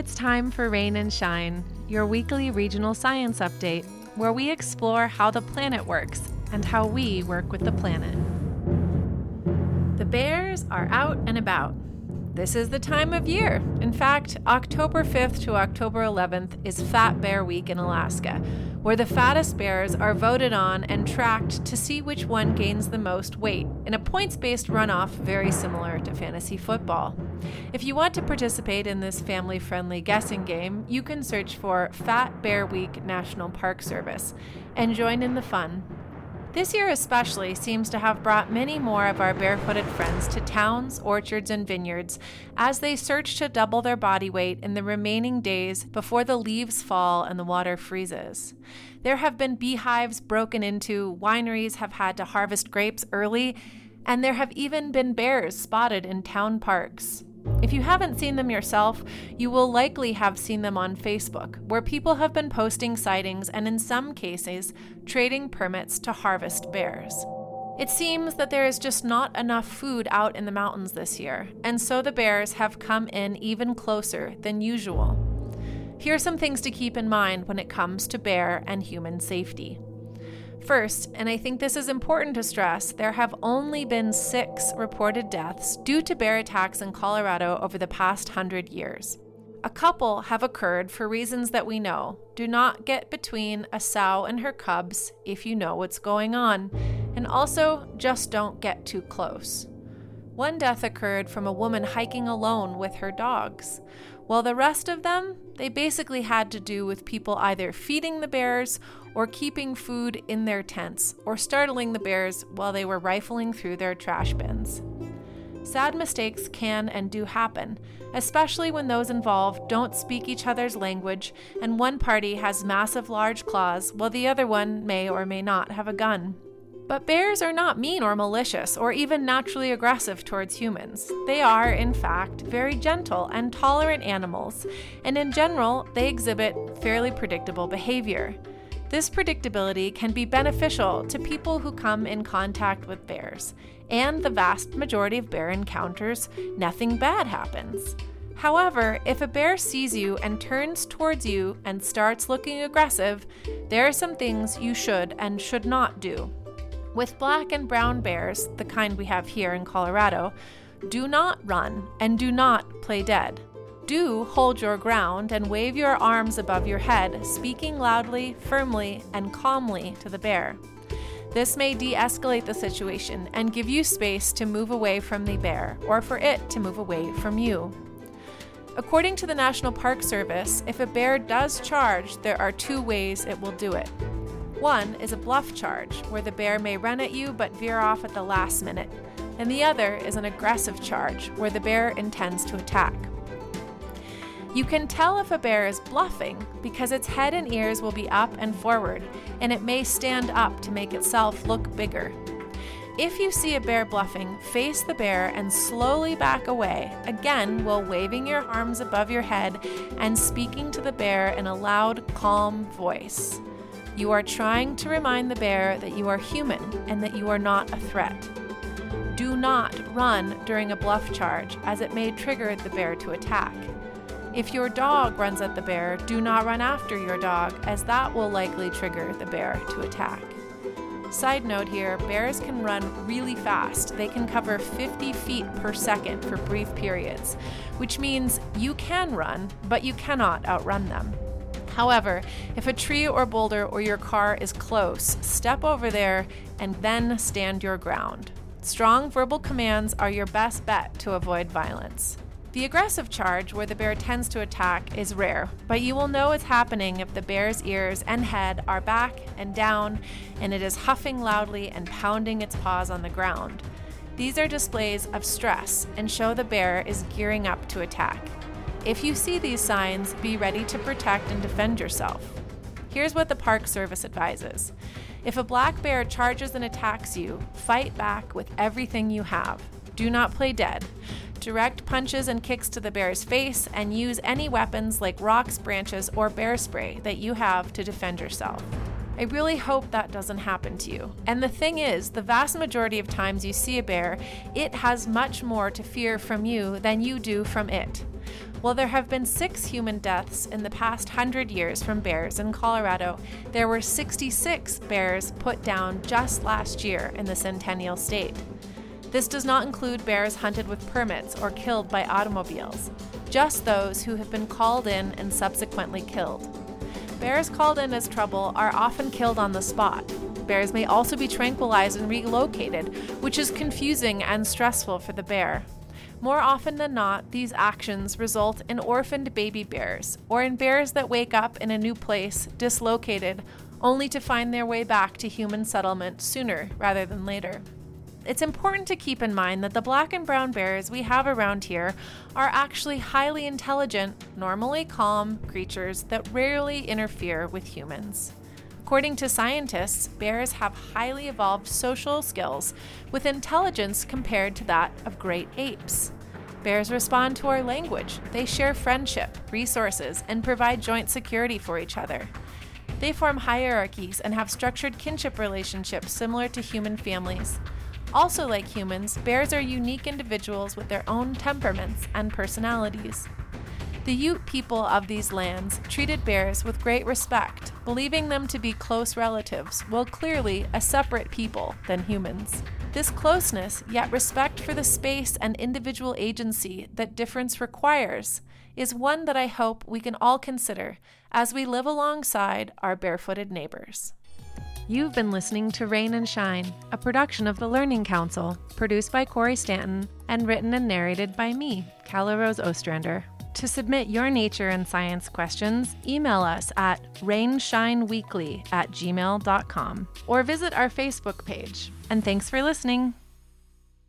it's time for Rain and Shine, your weekly regional science update, where we explore how the planet works and how we work with the planet. The bears are out and about. This is the time of year. In fact, October 5th to October 11th is Fat Bear Week in Alaska, where the fattest bears are voted on and tracked to see which one gains the most weight in a points based runoff very similar to fantasy football. If you want to participate in this family friendly guessing game, you can search for Fat Bear Week National Park Service and join in the fun. This year, especially, seems to have brought many more of our barefooted friends to towns, orchards, and vineyards as they search to double their body weight in the remaining days before the leaves fall and the water freezes. There have been beehives broken into, wineries have had to harvest grapes early, and there have even been bears spotted in town parks. If you haven't seen them yourself, you will likely have seen them on Facebook, where people have been posting sightings and, in some cases, trading permits to harvest bears. It seems that there is just not enough food out in the mountains this year, and so the bears have come in even closer than usual. Here are some things to keep in mind when it comes to bear and human safety. First, and I think this is important to stress, there have only been six reported deaths due to bear attacks in Colorado over the past hundred years. A couple have occurred for reasons that we know. Do not get between a sow and her cubs if you know what's going on, and also just don't get too close. One death occurred from a woman hiking alone with her dogs, while the rest of them, they basically had to do with people either feeding the bears or keeping food in their tents, or startling the bears while they were rifling through their trash bins. Sad mistakes can and do happen, especially when those involved don't speak each other's language and one party has massive large claws while the other one may or may not have a gun. But bears are not mean or malicious or even naturally aggressive towards humans. They are, in fact, very gentle and tolerant animals, and in general, they exhibit fairly predictable behavior. This predictability can be beneficial to people who come in contact with bears, and the vast majority of bear encounters, nothing bad happens. However, if a bear sees you and turns towards you and starts looking aggressive, there are some things you should and should not do. With black and brown bears, the kind we have here in Colorado, do not run and do not play dead do hold your ground and wave your arms above your head, speaking loudly, firmly, and calmly to the bear. This may de escalate the situation and give you space to move away from the bear or for it to move away from you. According to the National Park Service, if a bear does charge, there are two ways it will do it. One is a bluff charge, where the bear may run at you but veer off at the last minute, and the other is an aggressive charge, where the bear intends to attack. You can tell if a bear is bluffing because its head and ears will be up and forward, and it may stand up to make itself look bigger. If you see a bear bluffing, face the bear and slowly back away, again while waving your arms above your head and speaking to the bear in a loud, calm voice. You are trying to remind the bear that you are human and that you are not a threat. Do not run during a bluff charge, as it may trigger the bear to attack. If your dog runs at the bear, do not run after your dog, as that will likely trigger the bear to attack. Side note here bears can run really fast. They can cover 50 feet per second for brief periods, which means you can run, but you cannot outrun them. However, if a tree or boulder or your car is close, step over there and then stand your ground. Strong verbal commands are your best bet to avoid violence. The aggressive charge, where the bear tends to attack, is rare, but you will know it's happening if the bear's ears and head are back and down and it is huffing loudly and pounding its paws on the ground. These are displays of stress and show the bear is gearing up to attack. If you see these signs, be ready to protect and defend yourself. Here's what the Park Service advises If a black bear charges and attacks you, fight back with everything you have. Do not play dead. Direct punches and kicks to the bear's face, and use any weapons like rocks, branches, or bear spray that you have to defend yourself. I really hope that doesn't happen to you. And the thing is, the vast majority of times you see a bear, it has much more to fear from you than you do from it. While there have been six human deaths in the past hundred years from bears in Colorado, there were 66 bears put down just last year in the Centennial State. This does not include bears hunted with permits or killed by automobiles, just those who have been called in and subsequently killed. Bears called in as trouble are often killed on the spot. Bears may also be tranquilized and relocated, which is confusing and stressful for the bear. More often than not, these actions result in orphaned baby bears, or in bears that wake up in a new place, dislocated, only to find their way back to human settlement sooner rather than later it's important to keep in mind that the black and brown bears we have around here are actually highly intelligent, normally calm creatures that rarely interfere with humans. According to scientists, bears have highly evolved social skills with intelligence compared to that of great apes. Bears respond to our language, they share friendship, resources, and provide joint security for each other. They form hierarchies and have structured kinship relationships similar to human families. Also, like humans, bears are unique individuals with their own temperaments and personalities. The Ute people of these lands treated bears with great respect, believing them to be close relatives, while clearly a separate people than humans. This closeness, yet respect for the space and individual agency that difference requires, is one that I hope we can all consider as we live alongside our barefooted neighbors. You've been listening to Rain and Shine, a production of the Learning Council, produced by Corey Stanton and written and narrated by me, Calla Rose Ostrander. To submit your nature and science questions, email us at rainshineweekly at gmail.com or visit our Facebook page. And thanks for listening.